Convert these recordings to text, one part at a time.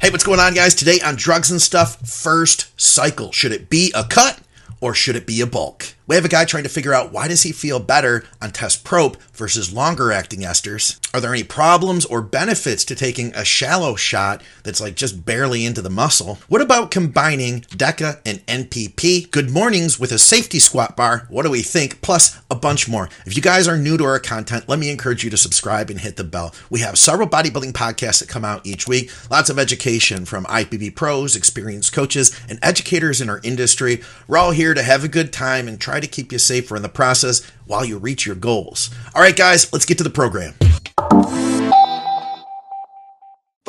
Hey, what's going on, guys? Today on Drugs and Stuff, first cycle. Should it be a cut or should it be a bulk? We have a guy trying to figure out why does he feel better on test prop versus longer acting esters. Are there any problems or benefits to taking a shallow shot that's like just barely into the muscle? What about combining DECA and NPP? Good mornings with a safety squat bar. What do we think? Plus a bunch more. If you guys are new to our content, let me encourage you to subscribe and hit the bell. We have several bodybuilding podcasts that come out each week. Lots of education from IPB pros, experienced coaches, and educators in our industry. We're all here to have a good time and try to keep you safer in the process while you reach your goals. All right, guys, let's get to the program.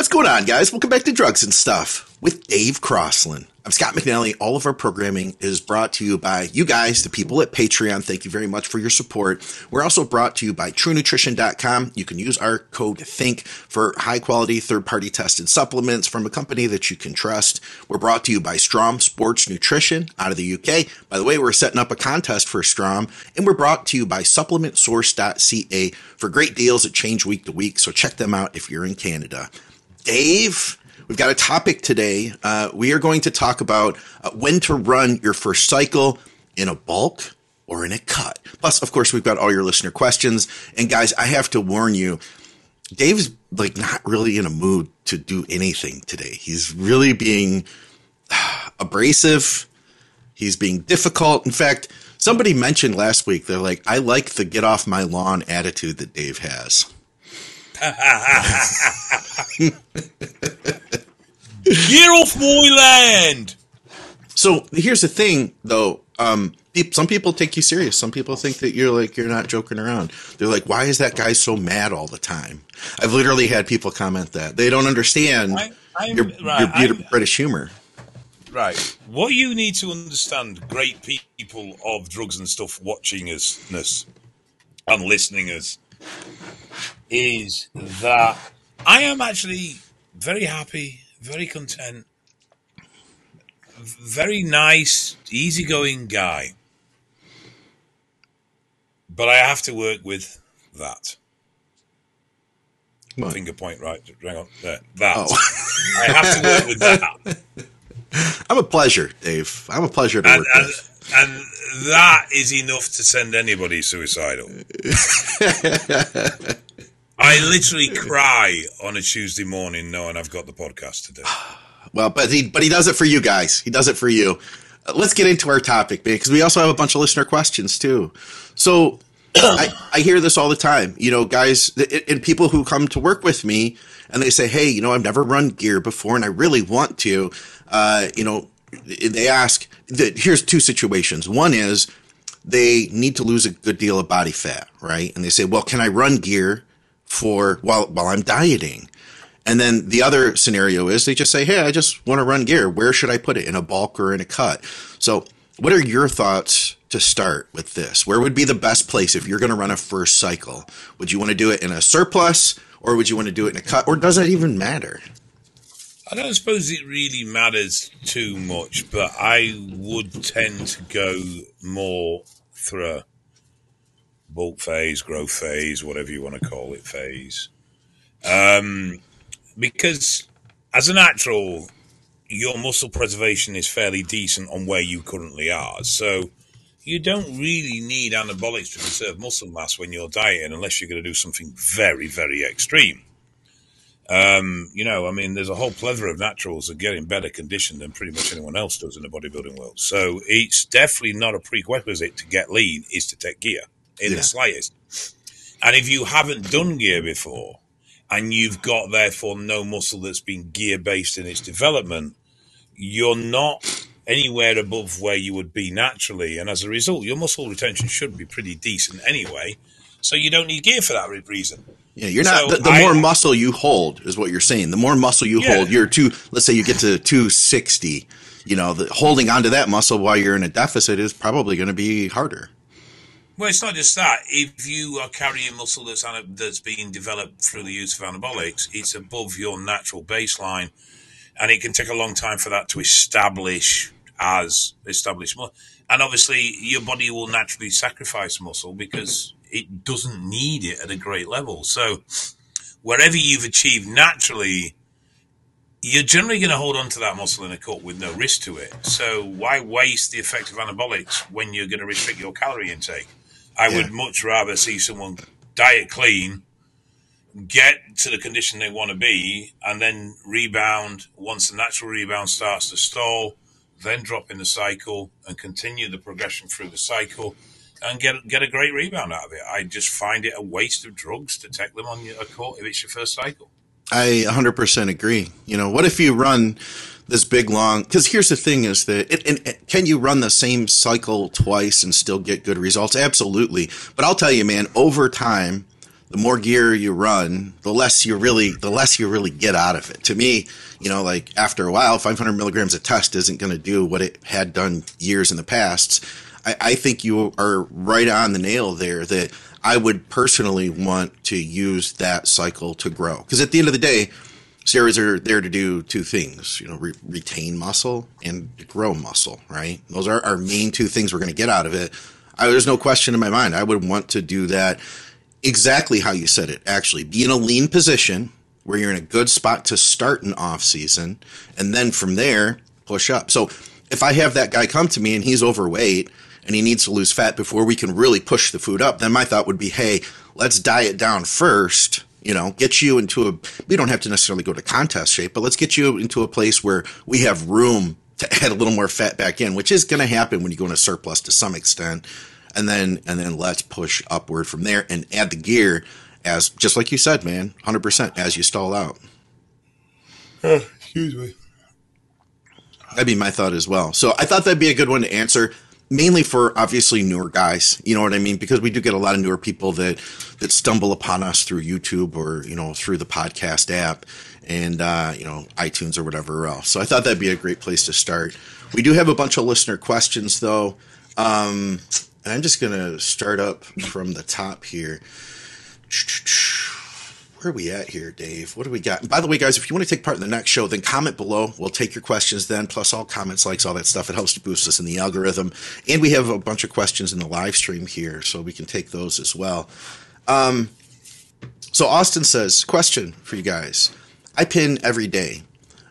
What's going on, guys? Welcome back to Drugs and Stuff with Dave Crossland. I'm Scott McNally. All of our programming is brought to you by you guys, the people at Patreon. Thank you very much for your support. We're also brought to you by TrueNutrition.com. You can use our code THINK for high quality third party tested supplements from a company that you can trust. We're brought to you by Strom Sports Nutrition out of the UK. By the way, we're setting up a contest for Strom and we're brought to you by supplementsource.ca for great deals that change week to week. So check them out if you're in Canada. Dave, we've got a topic today. Uh, we are going to talk about uh, when to run your first cycle in a bulk or in a cut. Plus, of course, we've got all your listener questions. And guys, I have to warn you, Dave's like not really in a mood to do anything today. He's really being abrasive. He's being difficult. In fact, somebody mentioned last week, they're like, I like the get off my lawn attitude that Dave has. Get off my land! So here's the thing, though. Um, some people take you serious. Some people think that you're like you're not joking around. They're like, "Why is that guy so mad all the time?" I've literally had people comment that they don't understand I, I'm, your, right, your British humor. Right. What you need to understand, great people of drugs and stuff watching us and listening us, is that I am actually very happy, very content, very nice, easygoing guy. But I have to work with that. What? Finger point right. Hang on. There. That. Oh. I have to work with that. I'm a pleasure, Dave. I'm a pleasure to and, work and, with. And that is enough to send anybody suicidal. I literally cry on a Tuesday morning knowing I've got the podcast to do. Well, but he but he does it for you guys. He does it for you. Uh, let's get into our topic because we also have a bunch of listener questions too. So I, I hear this all the time. You know, guys and people who come to work with me and they say, "Hey, you know, I've never run gear before and I really want to." Uh, you know, they ask. That, here's two situations. One is they need to lose a good deal of body fat, right? And they say, "Well, can I run gear?" For while while I'm dieting. And then the other scenario is they just say, "Hey, I just want to run gear. Where should I put it? In a bulk or in a cut?" So, what are your thoughts to start with this? Where would be the best place if you're going to run a first cycle? Would you want to do it in a surplus or would you want to do it in a cut or does it even matter? I don't suppose it really matters too much, but I would tend to go more through bulk phase, growth phase, whatever you want to call it, phase. Um, because as a natural, your muscle preservation is fairly decent on where you currently are. So you don't really need anabolics to preserve muscle mass when you're dieting unless you're going to do something very, very extreme. Um, you know, I mean, there's a whole plethora of naturals that get in better condition than pretty much anyone else does in the bodybuilding world. So it's definitely not a prerequisite to get lean is to take gear in yeah. the slightest. And if you haven't done gear before and you've got therefore no muscle that's been gear based in its development, you're not anywhere above where you would be naturally. And as a result, your muscle retention should be pretty decent anyway. So you don't need gear for that reason. Yeah, you're not. So the, the I, more muscle you hold is what you're saying. The more muscle you yeah. hold, you're two. Let's say you get to 260. You know, the, holding onto that muscle while you're in a deficit is probably going to be harder. Well, it's not just that. If you are carrying muscle that's that's being developed through the use of anabolics, it's above your natural baseline, and it can take a long time for that to establish as established muscle. And obviously, your body will naturally sacrifice muscle because it doesn't need it at a great level. So, wherever you've achieved naturally you're generally going to hold on to that muscle in a cut with no risk to it. So why waste the effect of anabolics when you're going to restrict your calorie intake? I yeah. would much rather see someone diet clean, get to the condition they want to be, and then rebound once the natural rebound starts to stall, then drop in the cycle and continue the progression through the cycle and get get a great rebound out of it. I just find it a waste of drugs to take them on a court if it's your first cycle. I 100% agree. You know, what if you run this big long? Because here's the thing: is that it, can you run the same cycle twice and still get good results? Absolutely. But I'll tell you, man, over time, the more gear you run, the less you really the less you really get out of it. To me, you know, like after a while, 500 milligrams a test isn't going to do what it had done years in the past. I, I think you are right on the nail there. That I would personally want to use that cycle to grow. Because at the end of the day, steroids are there to do two things, you know, re- retain muscle and grow muscle, right? Those are our main two things we're going to get out of it. I, there's no question in my mind. I would want to do that exactly how you said it, actually. Be in a lean position where you're in a good spot to start an off season. And then from there, push up. So if I have that guy come to me and he's overweight, and he needs to lose fat before we can really push the food up, then my thought would be, hey, let's diet down first. You know, get you into a, we don't have to necessarily go to contest shape, but let's get you into a place where we have room to add a little more fat back in, which is going to happen when you go into surplus to some extent. And then, and then let's push upward from there and add the gear as, just like you said, man, 100% as you stall out. Excuse me. That'd be my thought as well. So I thought that'd be a good one to answer mainly for obviously newer guys. You know what I mean? Because we do get a lot of newer people that that stumble upon us through YouTube or you know through the podcast app and uh, you know iTunes or whatever else. So I thought that'd be a great place to start. We do have a bunch of listener questions though. Um, and I'm just gonna start up from the top here where are we at here, Dave? What do we got? And by the way, guys, if you want to take part in the next show, then comment below. We'll take your questions then, plus all comments, likes, all that stuff. It helps to boost us in the algorithm. And we have a bunch of questions in the live stream here, so we can take those as well. Um, so Austin says, question for you guys. I pin every day,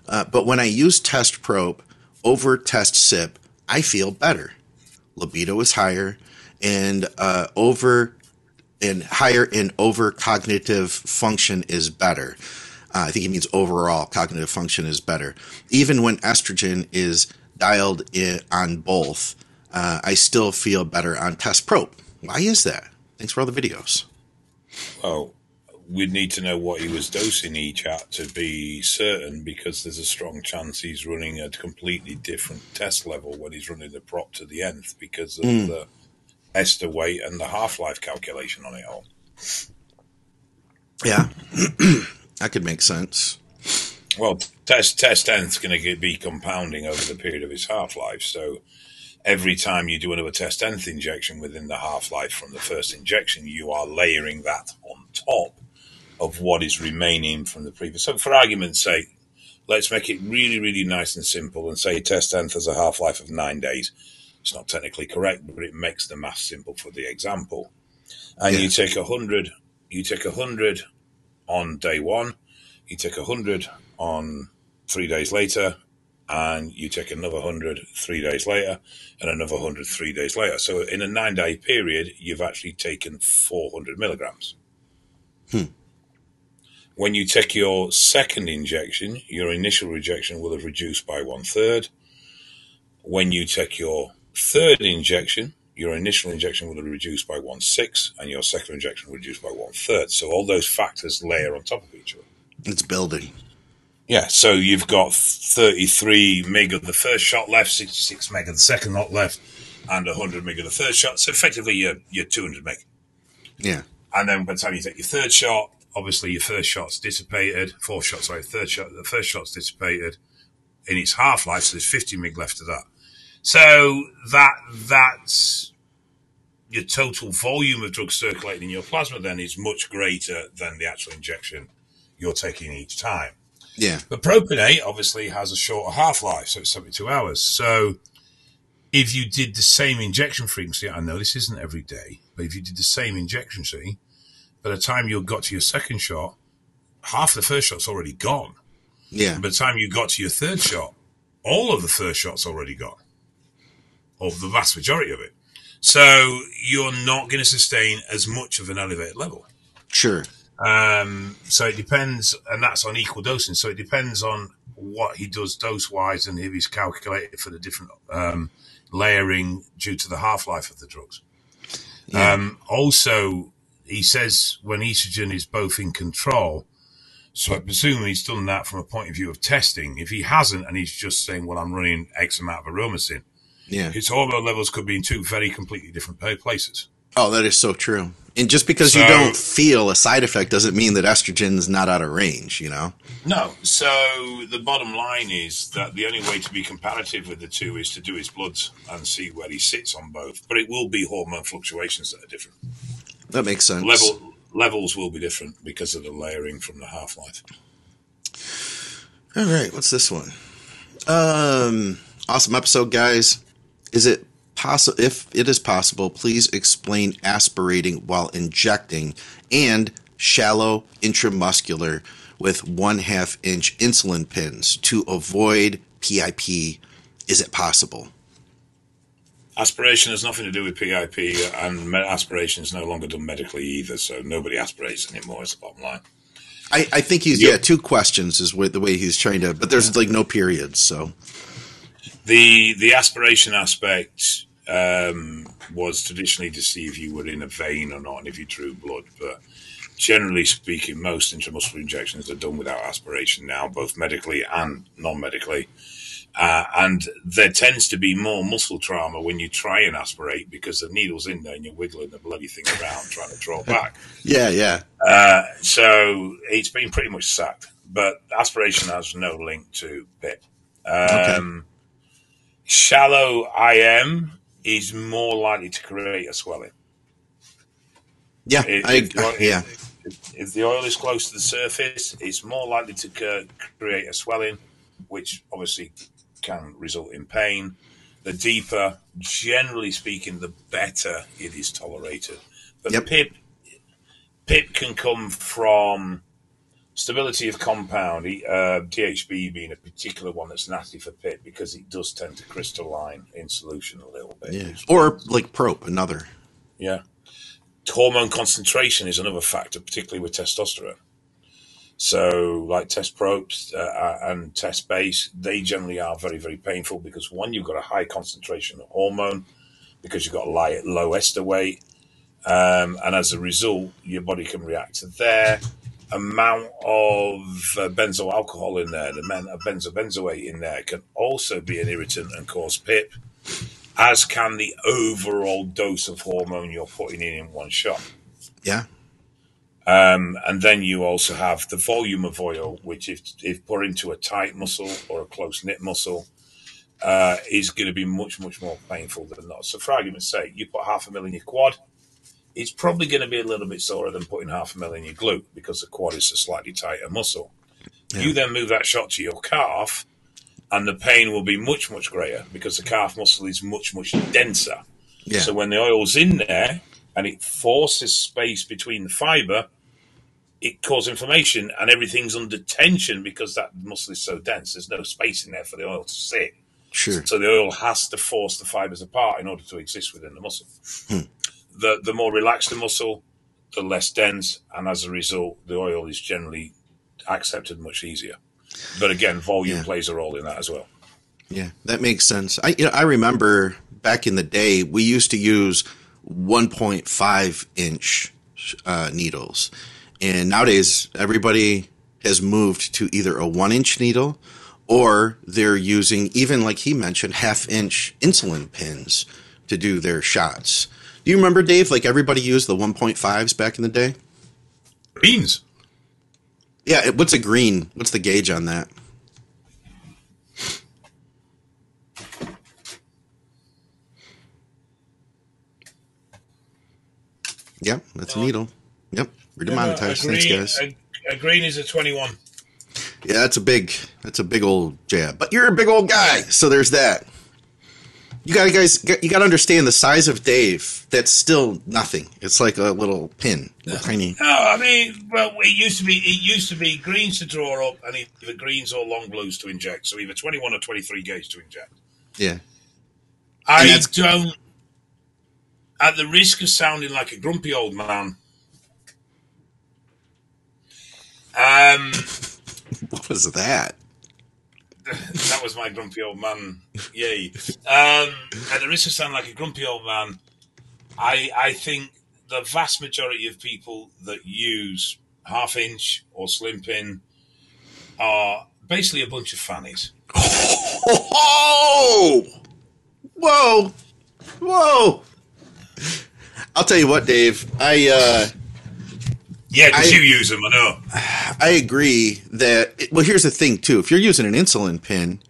uh, but when I use test probe over test sip, I feel better. Libido is higher, and uh, over and higher in over cognitive function is better. Uh, I think he means overall cognitive function is better. Even when estrogen is dialed in on both, uh, I still feel better on test probe. Why is that? Thanks for all the videos. Well, we'd need to know what he was dosing each at to be certain because there's a strong chance he's running a completely different test level when he's running the prop to the nth because of mm. the ester weight and the half life calculation on it all. Yeah, that could make sense. Well, test test nth's going to be compounding over the period of its half life, so every time you do another test nth injection within the half life from the first injection, you are layering that on top of what is remaining from the previous. So, for argument's sake, let's make it really, really nice and simple and say test nth has a half life of nine days it's not technically correct, but it makes the math simple for the example. And yeah. you take a hundred, you take a hundred on day one, you take a hundred on three days later, and you take another hundred three days later, and another hundred three days later. So in a nine day period, you've actually taken 400 milligrams. Hmm. When you take your second injection, your initial rejection will have reduced by one third. When you take your third injection, your initial injection will have reduced by one sixth, and your second injection will reduce by one third. So all those factors layer on top of each other. It's building. Yeah, so you've got 33 meg of the first shot left, 66 meg of the second lot left, and 100 meg of the third shot. So effectively, you're, you're 200 meg. Yeah. And then by the time you take your third shot, obviously your first shot's dissipated. Fourth shot, sorry, third shot, the first shot's dissipated in its half life, so there's 50 meg left of that. So that that's your total volume of drug circulating in your plasma then is much greater than the actual injection you're taking each time. Yeah. But propionate obviously has a shorter half life, so it's 72 hours. So if you did the same injection frequency, I know this isn't every day, but if you did the same injection frequency, by the time you got to your second shot, half the first shot's already gone. Yeah. By the time you got to your third shot, all of the first shot's already gone, or the vast majority of it. So you're not going to sustain as much of an elevated level. Sure. Um, so it depends, and that's on equal dosing. So it depends on what he does dose wise and if he's calculated for the different um, layering due to the half life of the drugs. Yeah. Um, also, he says when estrogen is both in control. So I presume he's done that from a point of view of testing. If he hasn't, and he's just saying, "Well, I'm running X amount of aromasin," Yeah. his hormone levels could be in two very completely different places. Oh, that is so true. And just because you don't feel a side effect doesn't mean that estrogen is not out of range, you know? No. So the bottom line is that the only way to be comparative with the two is to do his bloods and see where he sits on both. But it will be hormone fluctuations that are different. That makes sense. Level levels will be different because of the layering from the half life. All right, what's this one? Um, awesome episode, guys. Is it possible? If it is possible, please explain aspirating while injecting and shallow intramuscular with one half inch insulin pins to avoid PIP. Is it possible? Aspiration has nothing to do with PIP, and aspiration is no longer done medically either. So nobody aspirates anymore. Is the bottom line. I, I think he's Yep. yeah two questions is what the way he's trying to, but there's like no periods, so The the aspiration aspect um, was traditionally to see if you were in a vein or not, and if you drew blood. But generally speaking, most intramuscular injections are done without aspiration now, both medically and non-medically. Uh, and there tends to be more muscle trauma when you try and aspirate because the needle's in there and you're wiggling the bloody thing around trying to draw back. yeah, yeah, Uh, so it's been pretty much sacked. But aspiration has no link to PIP. Um, Shallow IM is more likely to create a swelling. yeah, If, I, oil- yeah, if- the oil is close to the surface, it's more likely to create a swelling, which obviously can result in pain. The deeper, generally speaking, the better it is tolerated. But Yep. PIP, PIP can come from stability of compound, uh, DHB being a particular one that's nasty for PIP because it does tend to crystalline in solution a little bit. yeah, or like probe another. Yeah. Hormone concentration is another factor, particularly with testosterone. So, like test probes uh, and test base, they generally are very, very painful because one, you've got a high concentration of hormone because you've got a li- low ester weight. Um, and as a result, your body can react to their amount of uh, benzoyl alcohol in there, the amount of benzobenzoate in there can also be an irritant and cause PIP as can the overall dose of hormone you're putting in in one shot. Yeah, Um, and then you also have the volume of oil, which if, if put into a tight muscle or a close knit muscle, uh, is going to be much, much more painful than not. So, for argument's sake, you put half a mil in your quad, it's probably going to be a little bit sorer than putting half a mil in your glute because the quad is a slightly tighter muscle. Yeah. You then move that shot to your calf, and the pain will be much, much greater because the calf muscle is much, much denser. yeah, So when the oil's in there and it forces space between the fiber, it causes inflammation and everything's under tension because that muscle is so dense. There's no space in there for the oil to sit. sure. So the oil has to force the fibers apart in order to exist within the muscle. Hmm. The the more relaxed the muscle, the less dense, and as a result, the oil is generally accepted much easier. But again, volume Yeah. plays a role in that as well. Yeah, that makes sense. I you know I remember back in the day we used to use 1.5 inch uh, needles, and nowadays everybody has moved to either a one inch needle or they're using even like he mentioned half inch insulin pins to do their shots. Do you remember Dave? Like everybody used the 1.5s back in the day. Greens. Yeah, what's a green? What's the gauge on that? Yep, that's a needle. Yep, we're demonetized. a, Thanks, green, guys. a, a green is a 21. Yeah, that's a big, that's a big old jab. But you're a big old guy, so there's that. You got to guys, you got to understand the size of Dave. That's still nothing. It's like a little pin, a tiny. No, I mean, well, it used to be it used to be greens to draw up, and either greens or long blues to inject. So either twenty one or twenty three gauge to inject. Yeah. I don't. At the risk of sounding like a grumpy old man, um, What was that? that was my grumpy old man. Yay! Um, at the risk of sounding like a grumpy old man, I I think the vast majority of people that use half inch or slim pin are basically a bunch of fannies. Oh! Whoa! Whoa! I'll tell you what, Dave. I uh, Yeah, because you use them, I know. I agree that. Well, here's the thing too. If you're using an insulin pin,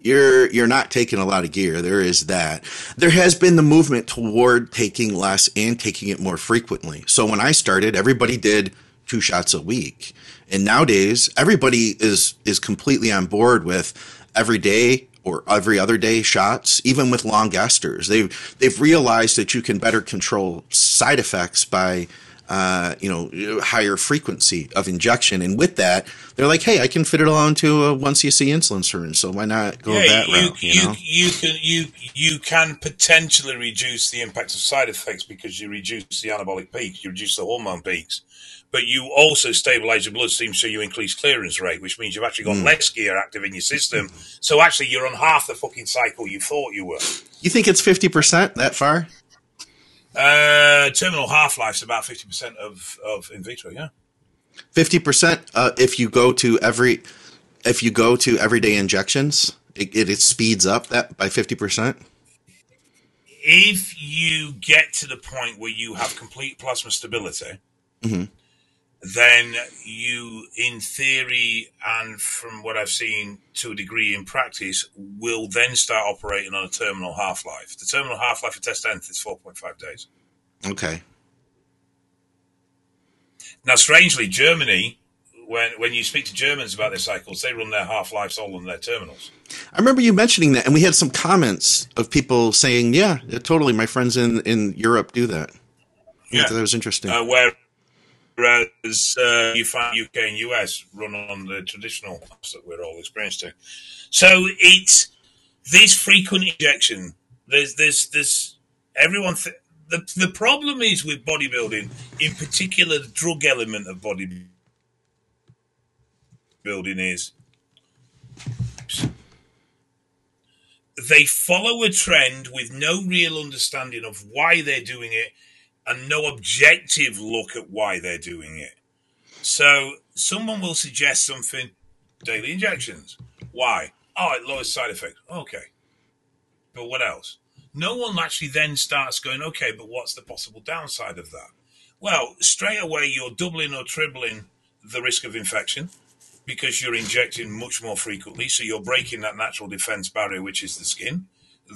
you're you're not taking a lot of gear. There is that. There has been the movement toward taking less and taking it more frequently. So when I started, everybody did two shots a week, and nowadays everybody is is completely on board with every day or every other day shots, even with long esters. They've they've realized that you can better control side effects by uh, you know, higher frequency of injection. And with that, they're like, hey, I can fit it all into a one cc insulin syringe. So why not go Yeah, that you, route? You, you, know? you can you you can potentially reduce the impact of side effects because you reduce the anabolic peaks, you reduce the hormone peaks, but you also stabilize your bloodstream, so you increase clearance rate, which means you've actually got Mm. less gear active in your system. So actually, you're on half the fucking cycle you thought you were. You think it's 50% that far? Uh, terminal half life's about fifty percent of of in vitro. Yeah. 50% uh, if you go to every, if you go to everyday injections, it, it, it speeds up that by 50%. if you get to the point where you have complete plasma stability, Mhm. Then you, in theory, and from what I've seen to a degree in practice, will then start operating on a terminal half life. The terminal half life for test nth is 4.5 days. Okay. Now, strangely, Germany, when, when you speak to Germans about their cycles, they run their half lives all on their terminals. I remember you mentioning that, and we had some comments of people saying, "Yeah, totally. My friends in in Europe do that." I Yeah. that was interesting. Uh, whereas uh, you find UK and US run on the traditional apps that we're all experienced experiencing. So it's this frequent injection. There's there's there's everyone. Th- the the problem is with bodybuilding, in particular, the drug element of bodybuilding is they follow a trend with no real understanding of why they're doing it and no objective look at why they're doing it. So someone will suggest something, daily injections. Why? Oh, it lowers side effects. Okay. But what else? No one actually then starts going, okay, but what's the possible downside of that? Well, straight away, you're doubling or tripling the risk of infection because you're injecting much more frequently. So you're breaking that natural defense barrier, which is the skin.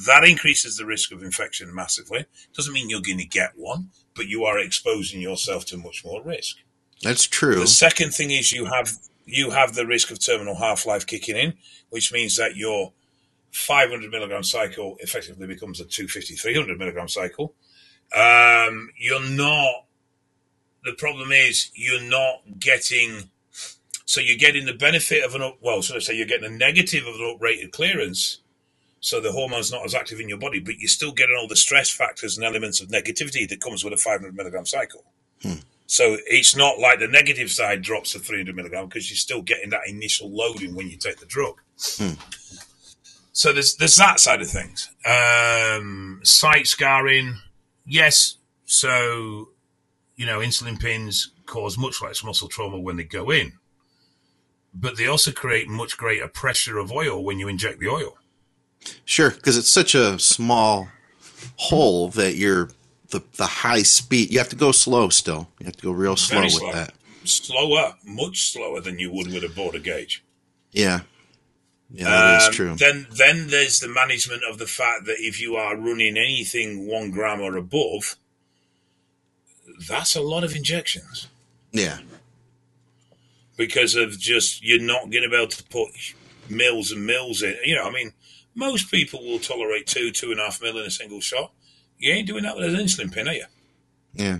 That increases the risk of infection massively. Doesn't mean you're going to get one, but you are exposing yourself to much more risk. That's true. The second thing is you have you have the risk of terminal half life kicking in, which means that your 500 milligram cycle effectively becomes a 250, 300 milligram cycle. Um, you're not. The problem is you're not getting. So you're getting the benefit of an up. Well, so let's say you're getting a negative of an uprated clearance. So the hormone's not as active in your body, but you're still getting all the stress factors and elements of negativity that comes with a 500 milligram cycle. So it's not like the negative side drops to 300 milligram because you're still getting that initial loading when you take the drug. Hmm. So there's there's that side of things. Um, site scarring, yes. So you know, insulin pins cause much less muscle trauma when they go in, but they also create much greater pressure of oil when you inject the oil. Sure, because it's such a small hole that you're the the high speed. You have to go slow still. You have to go real slow with slow. that. Slower, much slower than you would with a border gauge. Yeah, yeah, that is Um, true. Then, then there's the management of the fact that if you are running anything one gram or above, that's a lot of injections yeah, because of just you're not going to be able to put mills and mills in. You know, I mean, Most people will tolerate two, two and a half mil in a single shot. You ain't doing that with an insulin pin, are you? Yeah.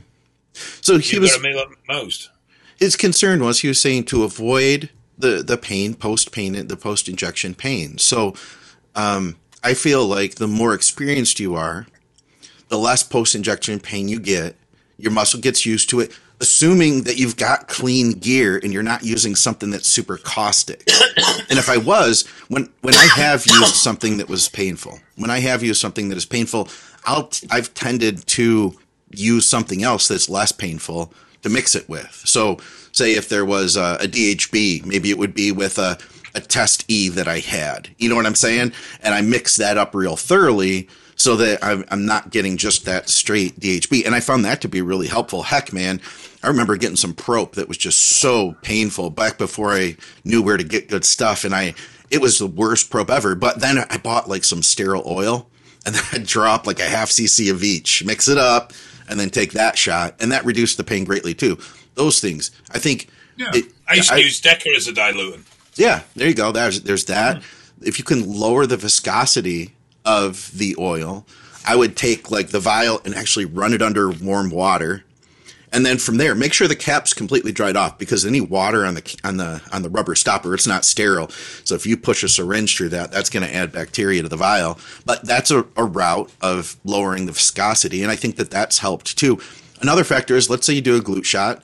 So he You've was got a mil at most. his concern was he was saying to avoid the the pain post pain the post injection pain. So um, I feel like the more experienced you are, the less post injection pain you get. Your muscle gets used to it, assuming that you've got clean gear and you're not using something that's super caustic. and if I was, when when I have used something that was painful, when I have used something that is painful, I'll I've tended to use something else that's less painful to mix it with. So, say if there was a, a DHB, maybe it would be with a, a test E that I had. You know what I'm saying? And I mix that up real thoroughly so that I'm, I'm not getting just that straight DHB. And I found that to be really helpful. Heck, man, I remember getting some prop that was just so painful back before I knew where to get good stuff. And I, it was the worst prop ever. But then I bought like some sterile oil and then I drop like a half cc of each, mix it up, and then take that shot, and that reduced the pain greatly too. Those things, I think. Yeah. it- I used to I- use Decker as a diluent. yeah, there you go. There's there's that. Hmm. If you can lower the viscosity of the oil, I would take like the vial and actually run it under warm water. And then from there, make sure the cap's completely dried off because any water on the on the on the rubber stopper, it's not sterile. So if you push a syringe through that, that's going to add bacteria to the vial. But that's a, a route of lowering the viscosity, and I think that that's helped too. Another factor is, let's say you do a glute shot.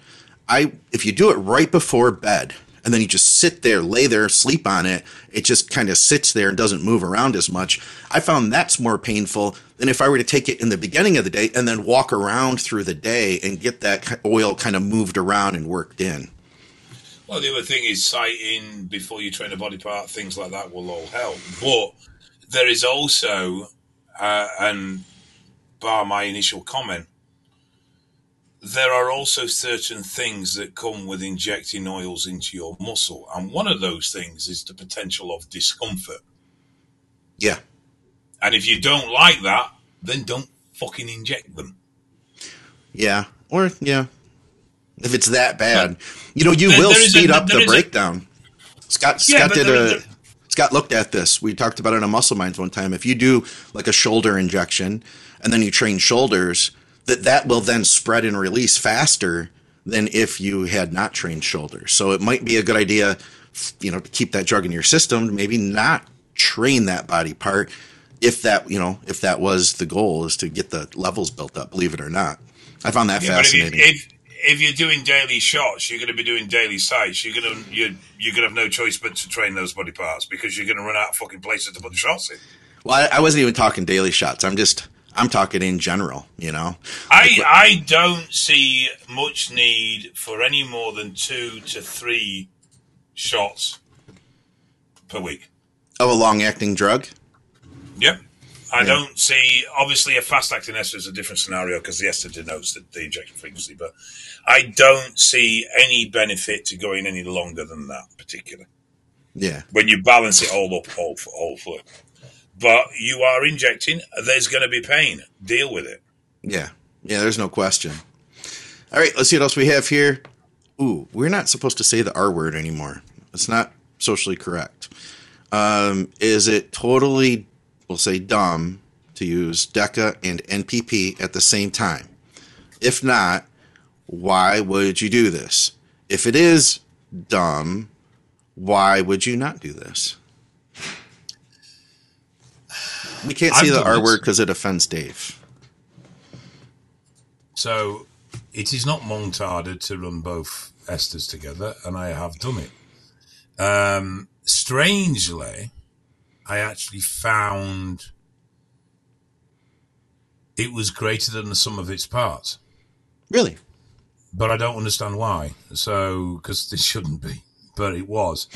I if you do it right before bed and then you just sit there, lay there, sleep on it, it just kind of sits there and doesn't move around as much. I found that's more painful than if I were to take it in the beginning of the day and then walk around through the day and get that oil kind of moved around and worked in. Well, the other thing is sighting before you train a body part, things like that will all help. But there is also, uh, and bar my initial comment, there are also certain things that come with injecting oils into your muscle. And one of those things is the potential of discomfort. Yeah. And if you don't like that, then don't fucking inject them. Yeah. Or yeah. If it's that bad. You know, you There- will there is a- speed up the is a- breakdown. Scott Yeah, Scott did there- a Scott looked at this. We talked about it on Muscle Minds one time. If you do like a shoulder injection and then you train shoulders, that that will then spread and release faster than if you had not trained shoulders. So it might be a good idea, you know, to keep that drug in your system, maybe not train that body part if that, you know, if that was the goal is to get the levels built up, believe it or not. I found that Yeah, but if, fascinating. if if you're doing daily shots, you're going to be doing daily sites. You're going to you're you're going to have no choice but to train those body parts because you're going to run out of fucking places to put the shots in. Well, I, I wasn't even talking daily shots. I'm just I'm talking in general. You know. I I don't see much need for any more than two to three shots per week. Of a long acting drug. Yep. I Yeah. don't see. Obviously, a fast acting ester is a different scenario because the ester denotes the, the injection frequency. But I don't see any benefit to going any longer than that particular. Yeah. when you balance it all up, all for all for. But you are injecting. There's going to be pain. Deal with it. Yeah. Yeah. There's no question. All right. Let's see what else we have here. Ooh, we're not supposed to say the R word anymore. It's not socially correct. Um, is it totally, we'll say, dumb to use DECA and NPP at the same time? If not, why would you do this? If it is dumb, why would you not do this? We can't say the R word because it offends Dave. So it is not montarded to run both esters together, and I have done it. Um, strangely, I actually found it was greater than the sum of its parts. Really? but I don't understand why. So, because this shouldn't be, but it was.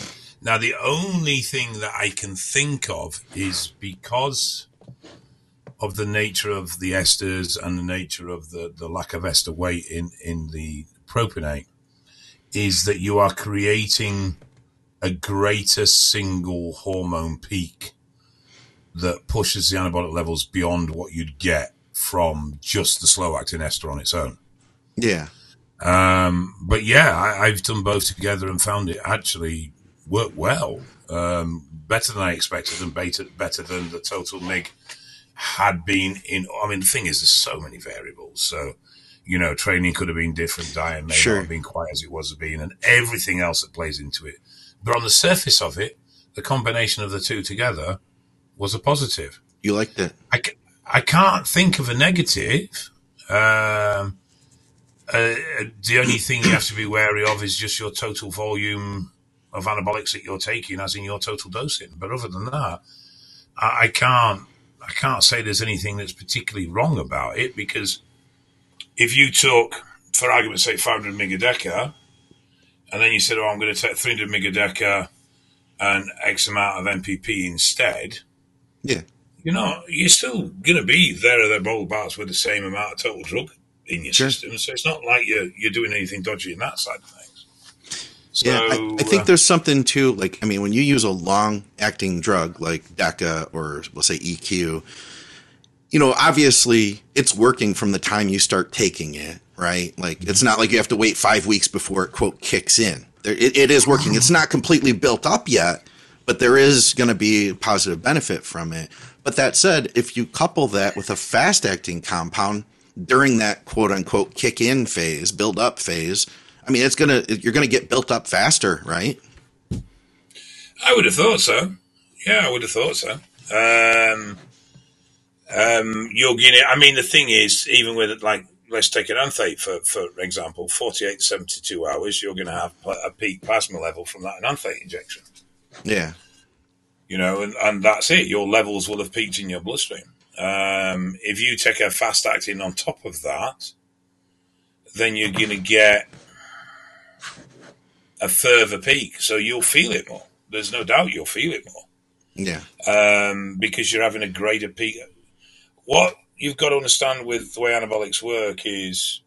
Now, the only thing that I can think of is because of the nature of the esters and the nature of the, the lack of ester weight in, in the propionate, is that you are creating a greater single hormone peak that pushes the anabolic levels beyond what you'd get from just the slow acting ester on its own. Yeah. Um, but yeah, I, I've done both together and found it actually work well. Um, better than I expected and better, better than the total MIG had been in. I mean, the thing is, there's so many variables. So, you know, training could have been different, diet may Sure. not have been quite as it was been, and everything else that plays into it. But on the surface of it, the combination of the two together was a positive. You liked it. I, I can't think of a negative. Um, uh, the only thing you have to be wary of is just your total volume of anabolics that you're taking, as in your total dosing. But other than that, I, I can't. I can't say there's anything that's particularly wrong about it because if you took, for argument's sake, 500 megadeca, and then you said, "Oh, I'm going to take 300 megadeca and X amount of MPP instead," Yeah. you know, you're still going to be there or thereabouts with the same amount of total drug in your Sure. system. So it's not like you're you're doing anything dodgy in that side of things. So, Yeah, I, I think uh, there's something too. Like, I mean, when you use a long-acting drug like DECA or we'll say EQ, you know, obviously it's working from the time you start taking it, right? Like, it's not like you have to wait five weeks before it quote kicks in. There, it, it is working. It's not completely built up yet, but there is going to be a positive benefit from it. But that said, if you couple that with a fast-acting compound during that quote unquote kick in phase, build up phase, I mean, it's gonna you're gonna get built up faster, right? I would have thought so. Yeah, I would have thought so. Um, um, you're getting. I mean, the thing is, even with like, let's take an anthate for for example, 48 to 72 hours, you're going to have a peak plasma level from that anthate injection. Yeah, you know, and, and that's it. Your levels will have peaked in your bloodstream. Um, if you take a fast acting on top of that, then you're going to get a further peak. So you'll feel it more. There's no doubt you'll feel it more yeah, um, because you're having a greater peak. What you've got to understand with the way anabolics work is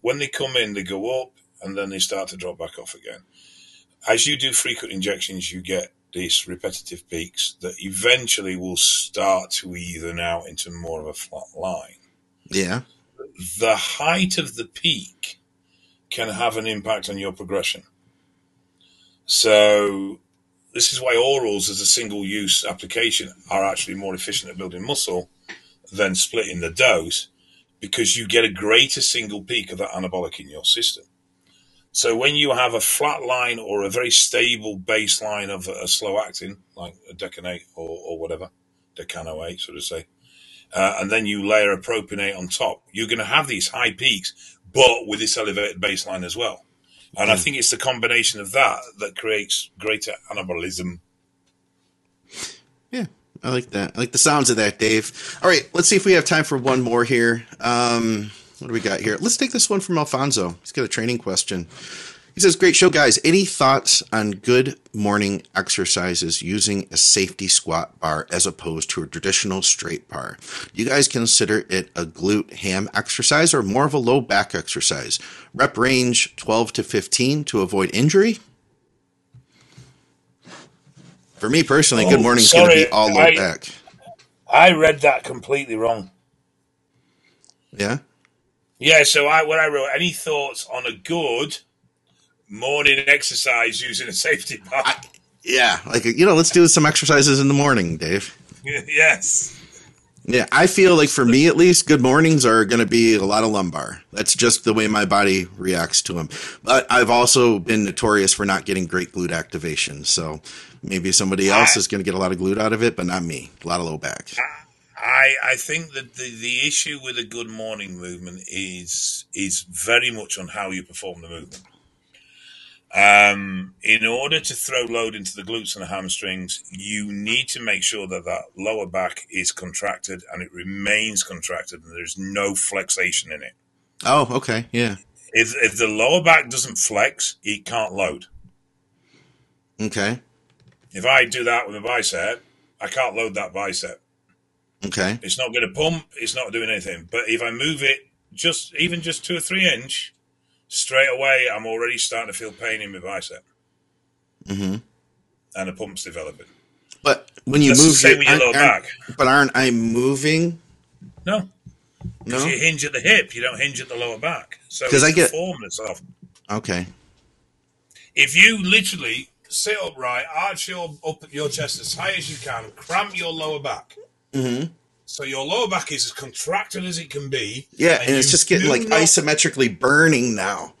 when they come in, they go up and then they start to drop back off again. As you do frequent injections, you get these repetitive peaks that eventually will start to even out into more of a flat line. yeah, The height of the peak can have an impact on your progression. So, this is why orals as a single use application are actually more efficient at building muscle than splitting the dose because you get a greater single peak of that anabolic in your system. So when you have a flat line or a very stable baseline of a, slow acting, like a decanate or, or whatever, decanoate, so to say, uh, and then you layer a propionate on top, you're going to have these high peaks, but with this elevated baseline as well. And I Mm. think it's the combination of that that creates greater animalism. yeah. I like that. I like the sounds of that, Dave. All right, let's see if we have time for one more here. Um, what do we got here? Let's take this one from Alfonso. He's got a training question. He says, "Great show, guys. Any thoughts on good morning exercises using a safety squat bar as opposed to a traditional straight bar? Do you guys consider it a glute ham exercise or more of a low back exercise? Rep range 12 to 15 to avoid injury." For me personally, good morning morning's going to be all low I- back. I read that completely wrong. Yeah. Yeah, so I what I wrote, any thoughts on a good morning exercise using a safety bar? I- Yeah, like you know, let's do some exercises in the morning, Dave. yes. Yeah, I feel like for me at least, good mornings are going to be a lot of lumbar. That's just the way my body reacts to them. But I've also been notorious for not getting great glute activation. So maybe somebody else I- is going to get a lot of glute out of it, but not me. A lot of low back. I, I think that the, the issue with a good morning movement is is very much on how you perform the movement. Um, in order to throw load into the glutes and the hamstrings, you need to make sure that that lower back is contracted and it remains contracted and there's no flexation in it. Oh, okay. Yeah. If, if the lower back doesn't flex, it can't load. Okay. If I do that with a bicep, I can't load that bicep. Okay. It's not going to pump. It's not doing anything. But if I move it just even just two or three inch, straight away I'm already starting to feel pain in my bicep, hmm and the pump's developing. But when you That's the move, same your- with your lower back. but aren't I moving? No, because No. you hinge at the hip, you don't hinge at the lower back. So it's I the get- form that's off. Okay. If you literally sit upright, arch your up your chest as high as you can, cramp your lower back. Mm-hmm. So your lower back is as contracted as it can be. Yeah, and, and it's just getting like not, isometrically burning now.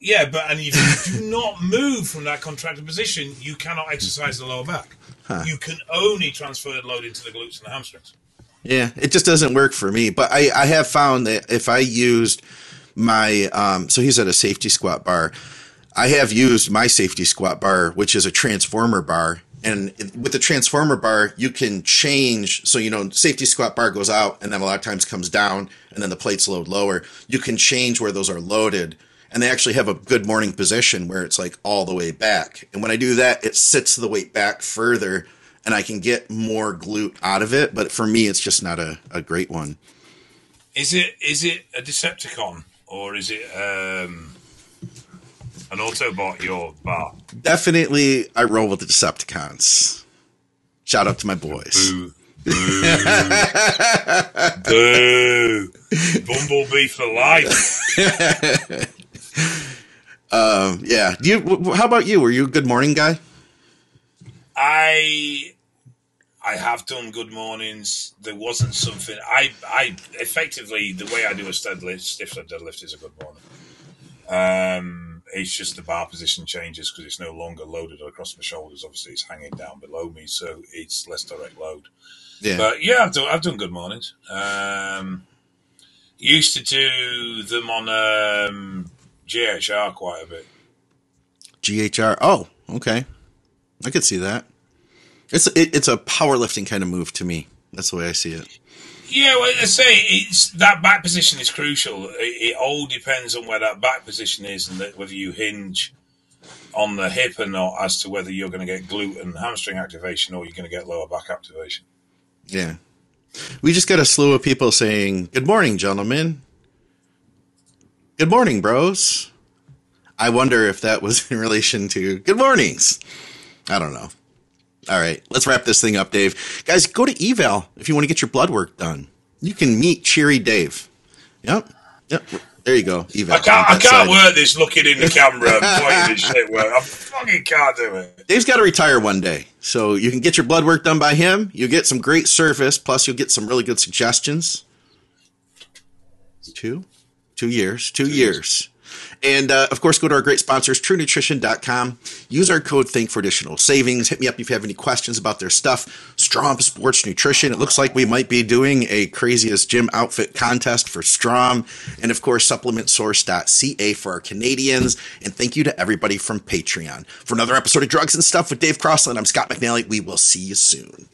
Yeah, but and if you do not move from that contracted position, you cannot exercise the lower back. Huh. You can only transfer the load into the glutes and the hamstrings. Yeah, it just doesn't work for me. But I, I have found that if I used my, um, so he's at a safety squat bar. I have used my safety squat bar, which is a transformer bar. And with the transformer bar, you can change. So, you know, safety squat bar goes out and then a lot of times comes down and then the plates load lower. You can change where those are loaded. And they actually have a good morning position where it's like all the way back. And when I do that, it sits the weight back further and I can get more glute out of it. But for me, it's just not a, a great one. Is it is it a Decepticon or is it um, an Autobot? Your bar? Definitely, I roll with the Decepticons. Shout out to my boys. Boo. Boo. Boo. Bumblebee for life. um, yeah. Do you? How about you? Were you a good morning guy? I I have done good mornings. There wasn't something I I effectively the way I do a deadlift, stiff deadlift is a good morning. Um, it's just the bar position changes because it's no longer loaded across my shoulders. Obviously, it's hanging down below me, so it's less direct load. Yeah, but yeah, I've done I've done good mornings. Um, used to do them on um, GHR quite a bit. GHR. Oh, okay. I could see that. It's it, it's a powerlifting kind of move to me. That's the way I see it. Yeah, well, I say it's that back position is crucial. It, it, all depends on where that back position is and that, whether you hinge on the hip or not as to whether you're going to get glute and hamstring activation or you're going to get lower back activation. Yeah. We just got a slew of people saying, Good morning, gentlemen. Good morning, bros. I wonder if that was in relation to good mornings. I don't know. All right, let's wrap this thing up, Dave. Guys, go to eval if you want to get your blood work done. You can meet Cheery Dave. Yep. Yep. There you go. Eval. I can't, I can't work this looking in the camera and pointing this shit work. I fucking can't do it. Dave's got to retire one day. So you can get your blood work done by him. You get some great service. Plus, you'll get some really good suggestions. Two? Two years. Two, Two years. years. And uh, of course, go to our great sponsors, truenutrition.com. Use our code THINK for additional savings. Hit me up if you have any questions about their stuff. Strom Sports Nutrition. It looks like we might be doing a craziest gym outfit contest for Strom. And of course, supplementsource.ca for our Canadians. And thank you to everybody from Patreon. For another episode of Drugs and Stuff with Dave Crosland, I'm Scott McNally. We will see you soon.